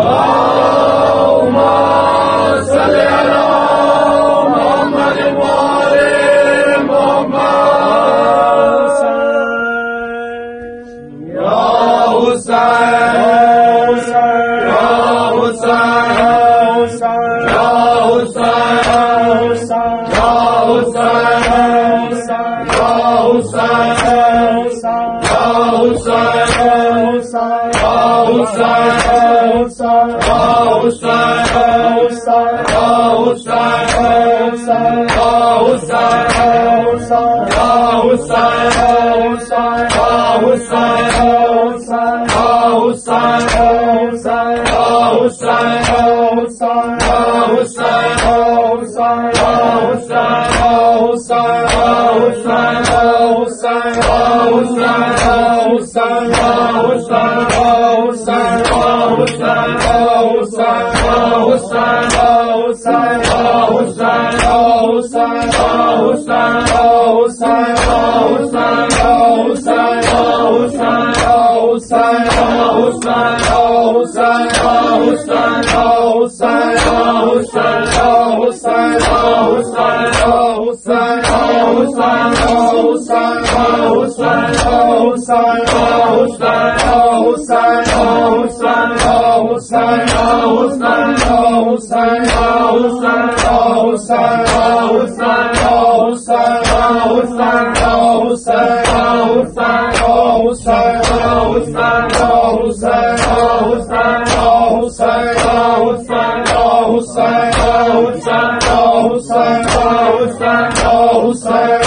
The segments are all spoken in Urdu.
اللہ حسین حسین حسین حسین حسین سر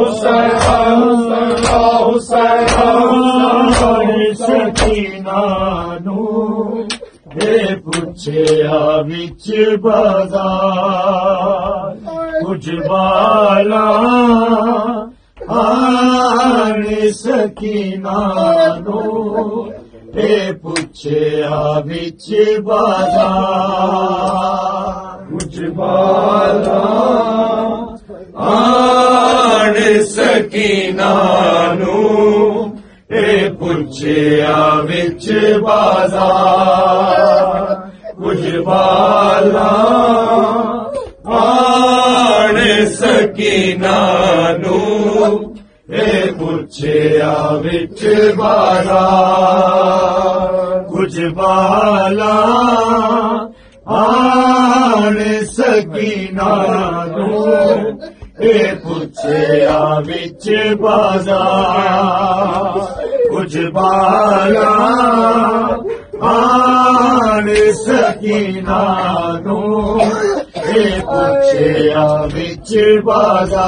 حسین سکینانو اے پوچھیا بچ بازار کچھ بالا آن سکینانو اے پوچھیا بچ بازار کچھ بالا آن سکینانو اے پوچھیا بچ بازار کچھ بالا آن سکینانو اے پوچھیا بچ بازار کچھ بالا آن سکینانو اے پوچھیا بچ بازار کچھ پایا آن سکینا نو اے پوچھیا بچ بادا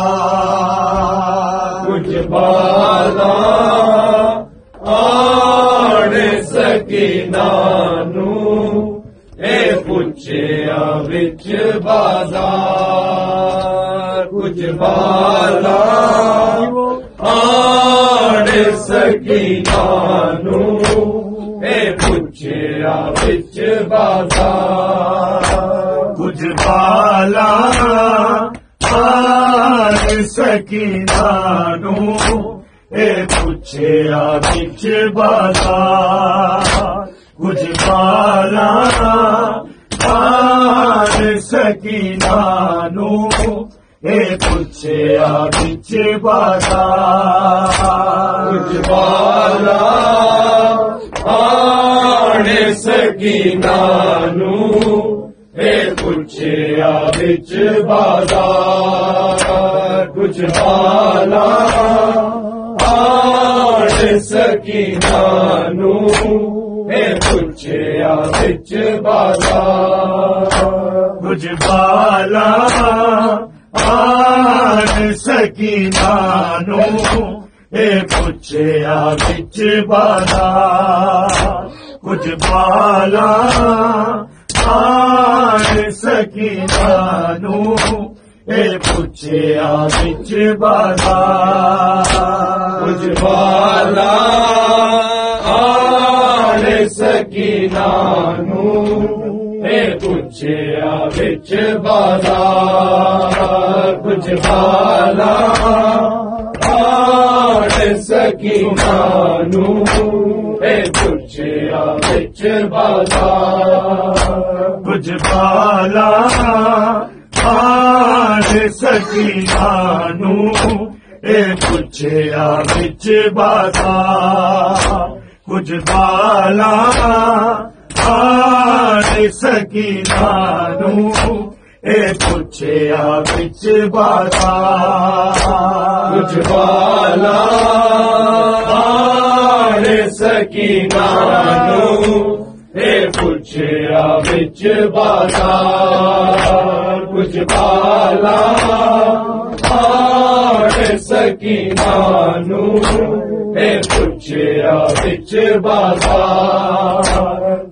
کچھ بادا آن سکینا نو اے پوچھیا بچ بادا کچھ بادا سکینانو اے پوچھیا بچ بازار کچھ بالا آن سکینانو۔ اے پوچھیا بچ بازار کچھ بالا آن سکینانو۔ پوچھے بچ بالا اجوالا آن سکی نانو۔ اے پوچھیا بچ بالا اجوالا آن سکی نانو۔ اے پوچھیا بچ بالا اجوالا سکینانو اے پوچھیا بچ بالا کچھ بالا آئے سکینانو اے پوچھیا بچ بالا کچھ بالا آل سکینانو پوچھیا بچ بالا کچھ بالا آل سکینانو اے پوچھیا بچ بالا کچھ بالا آئے سکینانو اے پوچھیا بچ بالا کچھ بالا آئے سکینانو اے پوچھیا بچ بالا۔ کچھ بالا۔ آل سکینانو اے پوچھیا بچ بالا۔ کچھ بالا۔ سکینانو اے پوچھیا بچ بالا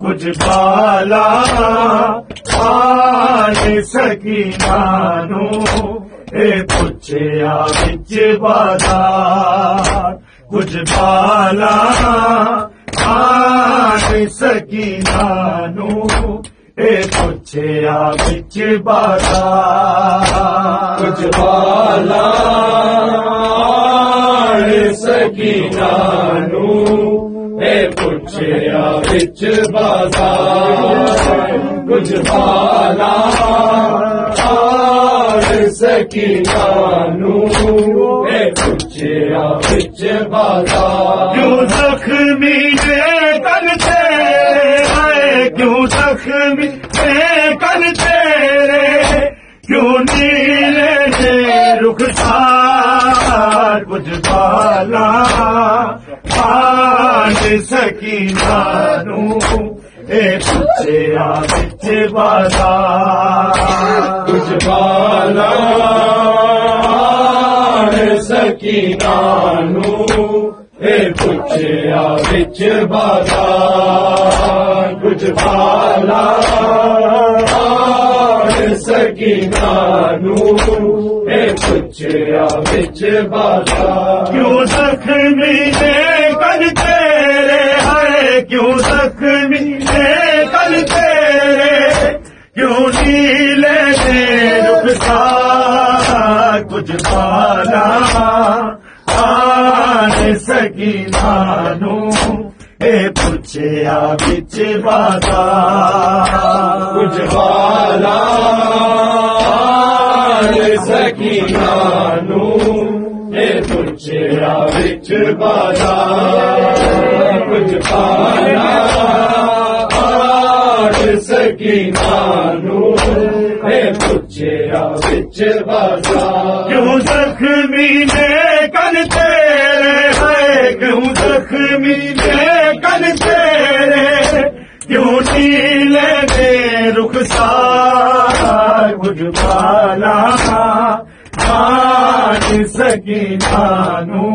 کچھ بالا آئے سکینانو اے پوچھیا بچ بالا کچھ بالا آئے سکینانو اے پوچھیا بچ بالا کچھ بالا آل سکینانو اے پوچھیا بچ بالا کچھ بالا آل سکینانو اے پوچھیا بچ بالا کیوں زخمی یہ کرتے کیوں زخمی کرتے کیوں نیلے رخسار کچھ بالا، آج سکینانو اے پوچھے آج بالا۔ کچھ بالا آل سکینانو اے پوچھیا بچ بالا۔ کچھ بالا سکینانو اے پوچھیا بچ بالا کیوں زخمی یہ ہے کیوں زخمی یہ کرتے کیوں نیلے سے رخسار کچھ بالا آنے سکینانو پوچھیا بچ بالا کچھ بالا آل سکینانو اے پوچھیا بچ بالا کچھ بالا آل سکینانو اے پوچھیا بچ بالا کیوں زخمی نے کرتے ہے؟ کیوں زخمی نے کرتے کیوں نیلے نے رخسار کچھ بالا آج سکینانو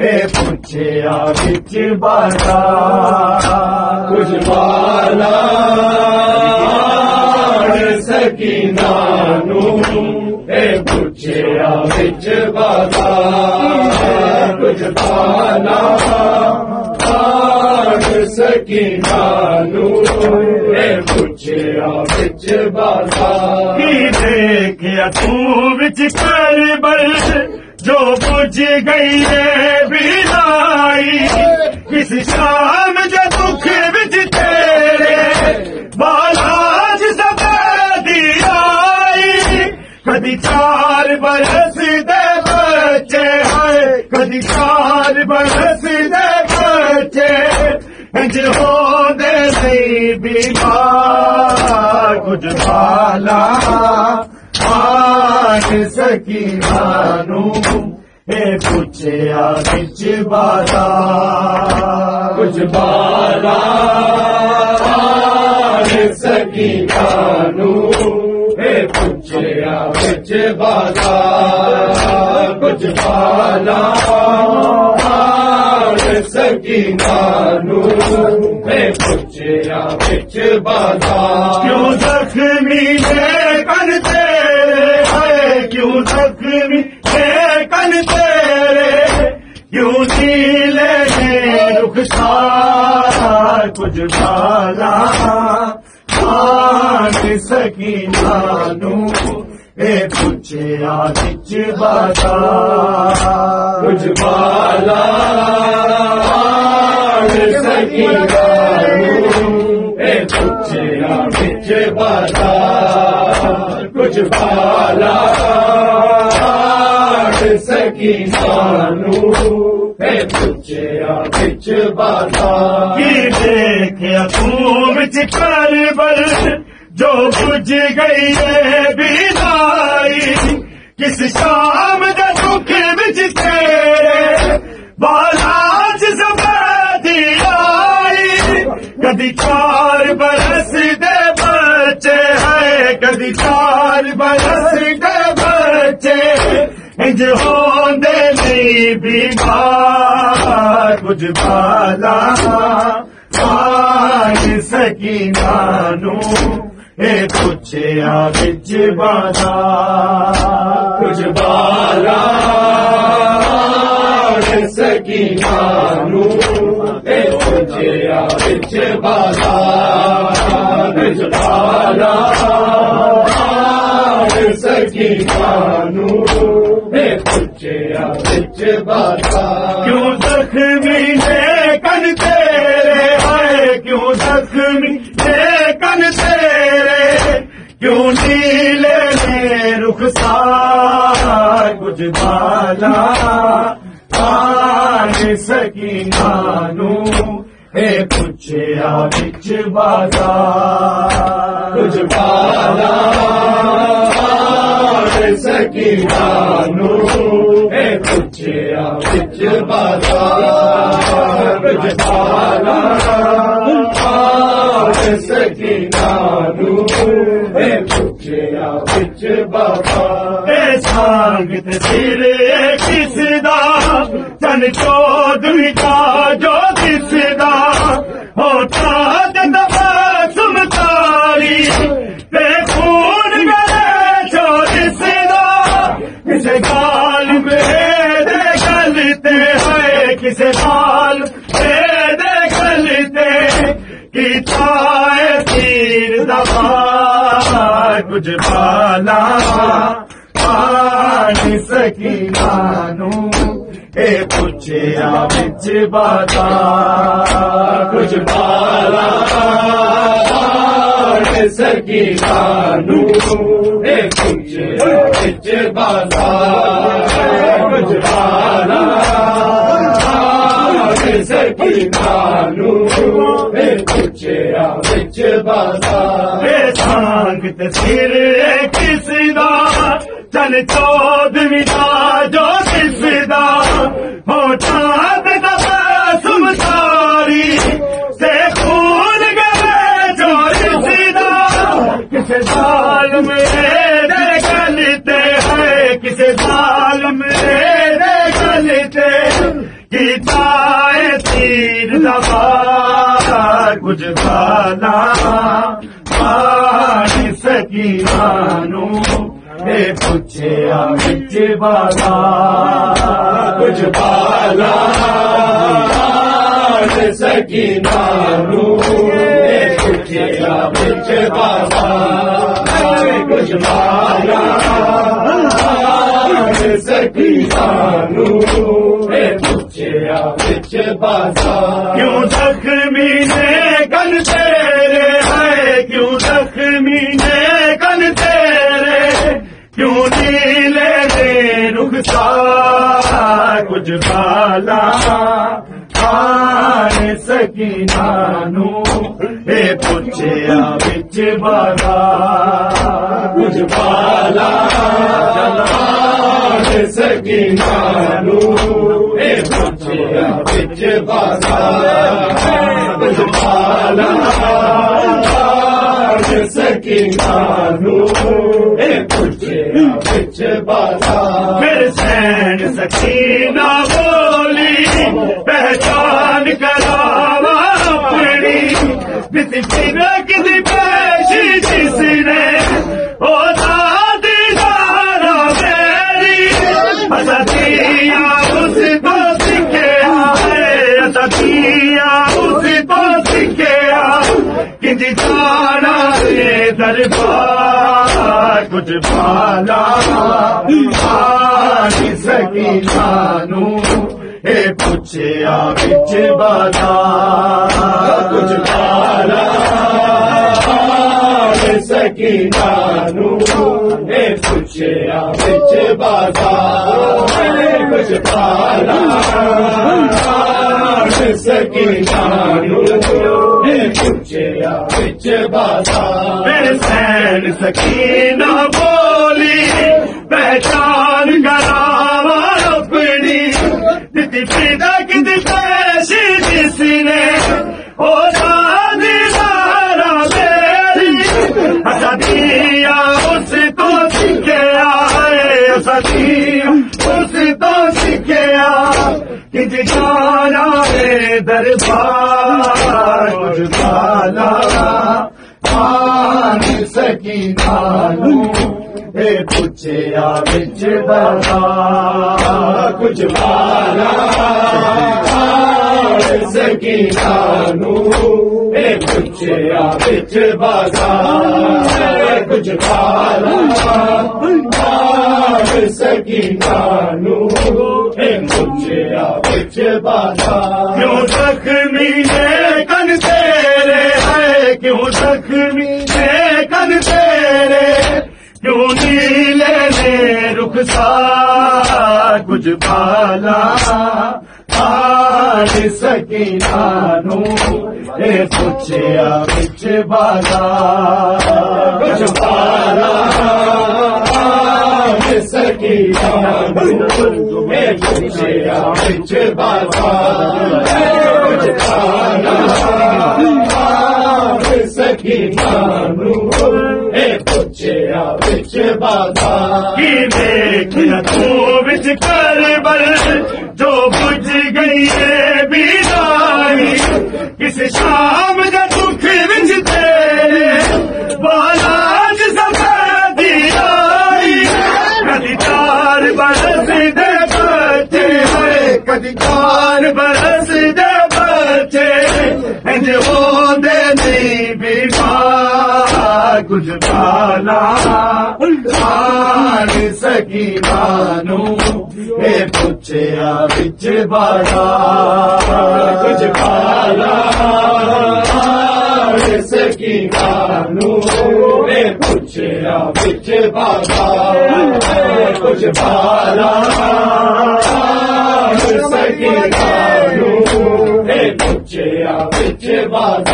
اے پوچھیا بچ بالا۔ کچھ بالا آل سکینانو اے پوچھیا بچ بالا۔ کچھ بالا آل پوچھیا بچ دیکھیا تو بچ کر بل جو بجھ گئی ہے کس شام جو دکھ بچ تیرے بالاج سب آئی کدی چار برس دے بچے کدی چار برس دے بچے انج ہو دے کچھ بالا آج سکینانو، اے پوچھیا بچ بالا کچھ بالا آل سکینانو، اے پوچھیا بچ بالا کچھ بالا سکینہ نور پوچھیا بچ بازار کیوں زخمی ہے کن تیرے ہے کیوں زخمی ہے کن تیرے کیوں نیلے رخسار کچھ بالا آن سکینہ پوچھیا بچ کچھ بالا نور اے پوچھیا بچ کچھ بالا سکینہ نور اے پوچھیا بچ کی دیکھے تم چکر بل۔ جو بج گئی ہے بیدائی کس شام دا دکھ بچ تیرے، بالاج زبادی آئی۔ کدی چار برس دے بچے ہے کدی چار برس دے بچے، انج ہوندے نہیں بیمار۔ کچھ بالا آن سکینہ پوچھیا بچ بازار کچھ بالا سکینہ نور اے پوچھیا بچ بازار کچھ بالا سکینہ نور اے پوچھیا بچ بازار کیوں زخمی ہے کیوں نیلے میں رخسار کچھ بالا؟ آن سکینہ نو اے پوچھیا بچ بازار۔ کچھ بالا؟ سکینہ نور اے پوچھیا بچ بازار۔ کچھ بالا؟ سکینہ نور اے پوچھیا بچ سر کس دا چن چودھری کا جو کس دا ہوتا کچھ بالا پانی سکینہ نو اے پوچھیا بچ بازار کچھ بالا سکینہ نور اے پوچھیا بچ بازار کچھ بالا سکینہ نور اے پوچھیا بچ بازار اے سانگت سر کس دا چل چودھری کا جو کس دا ہوتا دبا سمساری سے بالا پانی سکینہ نو اے پوچھیا بچ کچھ بالا سکینہ نور اے پوچھیا بچ کچھ بالا سکینہ نور پوچھیا بچ بازار کیوں زخمی نے دے رخسار کچھ بالا آن سکینہ نو اے پوچھیا بچ بازار کچھ بالا سکینہ نور، اے پوچھیا بچ بازار کچھ بالا سکینانو اے پوچھیا پھر سین سکینہ بولی پہچان کراوا اپنی کسی کسی پیشی جس نے او دادی میری اسدیا اس کو سکھیا ہے اسدیا اس کو کسی دربار کچھ بالا آج سکینانو اے پوچھیا بچ بازار۔ کچھ بالا سکینانو اے پوچھیا بچ بازار کچھ پوچھیا بچ بازار۔ سین سکینہ بولی، پہچان کراوا اپنی۔ دتی پیدا کتی پیشی جس نے او کسی ہے دربار کچھ بالا آن تالو اے پوچھیا بچ بازار کچھ بالا۔ آن سکینانو، اے پوچھیا بازار کچھ بالا بازار۔ کیوں زخمی ہے کن تیرے؟ ہے کیوں زخمی ہے کن تیرے؟ کیوں نیلے نے رخسار کچھ بالا آج سکینانو، اے پوچھیا بچ کچھ بالا بچ بالا سکینانو، اے پوچھیا بچ بالا بچ بالا جو بج گئی ہے بیداری کس شام کا دکھ بچ تیرے بالا سفید آئی کدی چار برس دے بچے ہے کدی چار برس دے بچے انج بیمار کچھ بالا آن سکینانو، اے پوچھیا بچ بازار کچھ بالا آن سکینانو، اے پوچھیا بچ بازار کچھ بالا۔ آن سکینانو اے پوچھیا بچ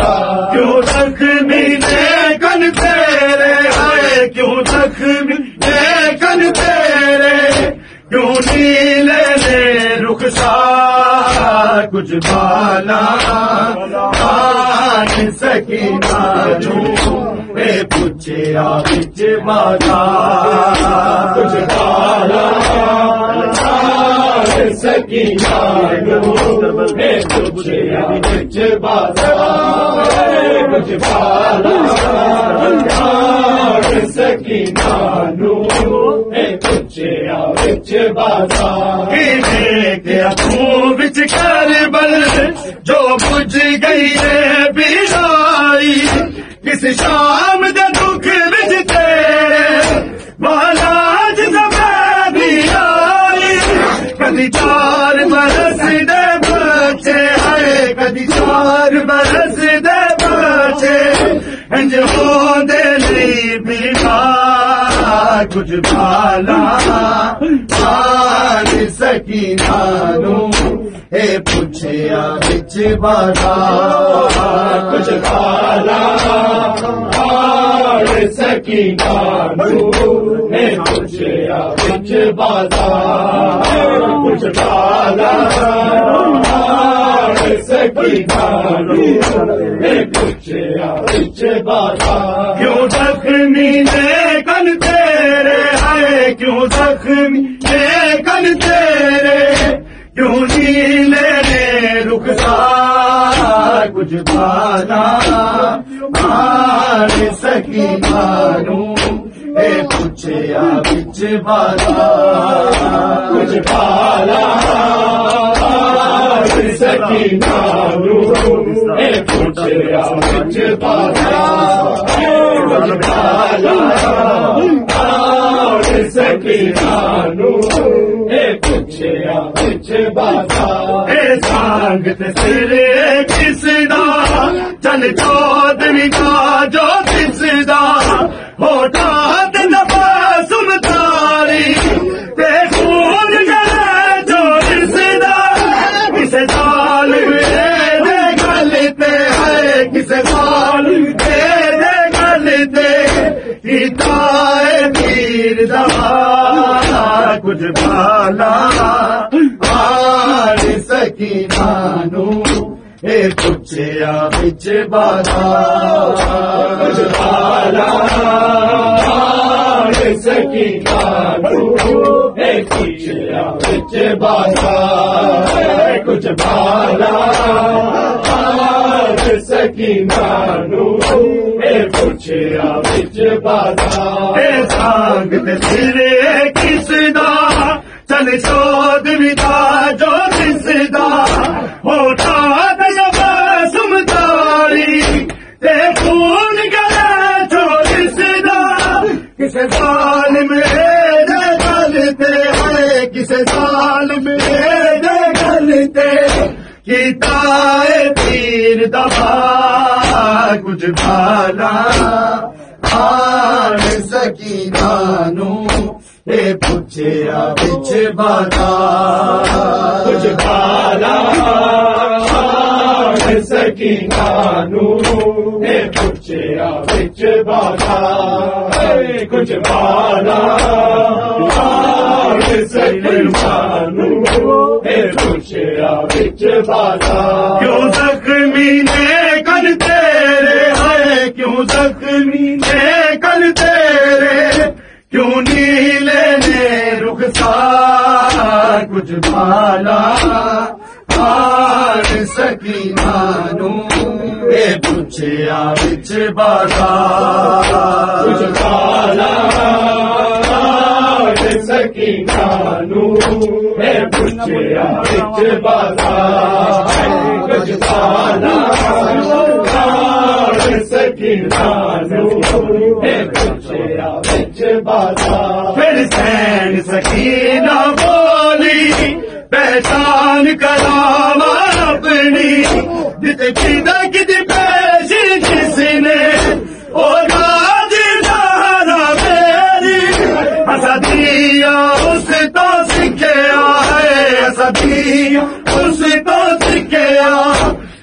کیوں زخمی کن تیرے؟ ہے کیوں زخمی کن تیرے؟ کیوں نیلے نے رخسار کچھ بالا آج سکینہ جو اے پوچھیا بچ بازار۔ کچھ بالا سکینانو اے بازار کچھ کر بل جو بج گئی ہے بیداری کس شام چار برس دے بچے ہے کدی چار برس دے بچے۔ انج ہو دے نہیں بیمار کچھ بالا آج سکینہ نو اے پوچھیا بچ بازار کچھ کالا سکینہ نو اے پوچھیا بچ بازار کچھ کالا سکینہ نو اے پوچھیا بچ بازار کیوں تیرے ہے کیوں زخمی کن تیرے کیوں نیلے نے رخسار کچھ بالا مار سکی مارو اے پوچھیا بچ بالا کچھ بالا سکی مارو اے پوچھیا بچ بالا کچھ بالا مار سکی اے پوچھیا بچ بالا اے سرے کس دا چل چودھری کا جو کس دا ہوتا دا بالا مار سکی نانو اے پوچھیا بچ بالا۔ کچھ بالا مار سکی نانو بالا کچھ بالا سکی نانو پوچھیا بچ بالا کس دا چل چود ودا جو کس دا ہوتا کسے سال میں گلتے ہیں، کسے سال میں گلتے کیتا پیر دبا کچھ بھالا آر سکی نانو اے پوچھیا بچ بالا کچھ بالا سکی نانو اے پوچھیا بچ بالا کچھ بالا سکی نانو اے پوچھیا بچ بالا۔ کیوں زخمی نے کل تیرے؟ ہے کیوں زخمی نے کل تیرے؟ کچھ بالا آر سکی نانو اے پوچھیا بچ بالا کچھ بالا آر سکی نانو اے پوچھیا بچ بالا کچھ بالا پھر سین سکینہ بولی پہچان کرا اپنی۔ جت کھدا کت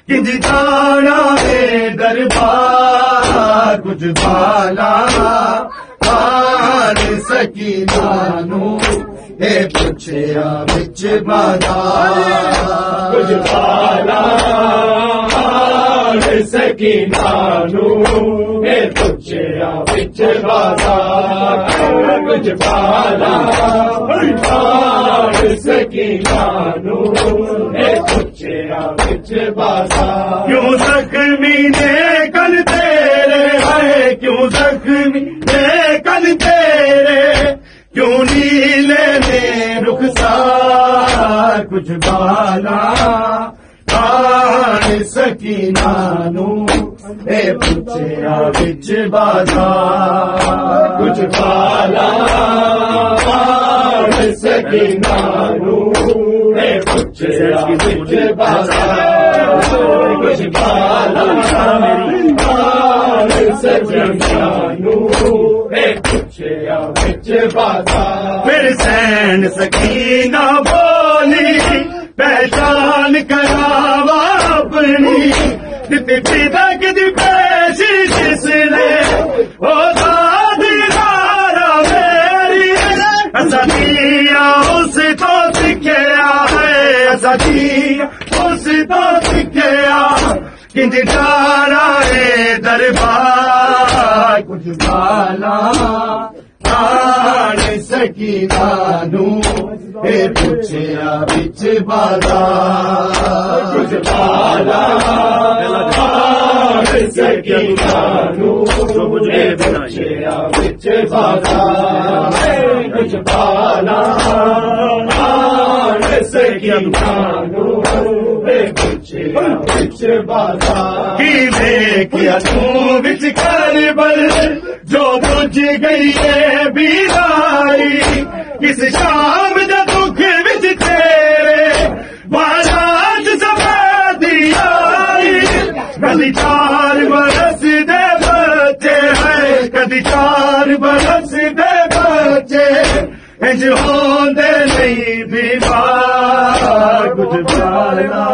کد جانا ہے دربار، کچھ بالا آر سکی نانو اے پوچھیا بچ بالا۔ کچھ بالا آر سکی نانو اے پوچھیا بچ بالا۔ کچھ بالا آر سکی نانو اے پوچھیا کیوں زخمی نے کل تیرے؟ ہے کیوں زخمی نے کل تیرے؟ کیوں نیلے نے رخسار کچھ بالا آر سکی نانو اے پوچھیا بچ بالا کچھ بالا آر سکی نانو پھر سین سکینہ بولی پہچان کراوا اپنی۔ پتا ہے سدیا اس تو سکھیا کنج ہے دربار۔ کچھ بالا آن سکینہ نو اے پوچھیا بچ بازار کچھ بالا آن اے پوچھیا بچ کچھ بالا بازار کیا کر بل جو بج گئی ہے بیداری اس شام دا دکھ بچ تیرے باراج سفید آئی کدی کچھ ہوند نہیں بیمار کچھ بھارنا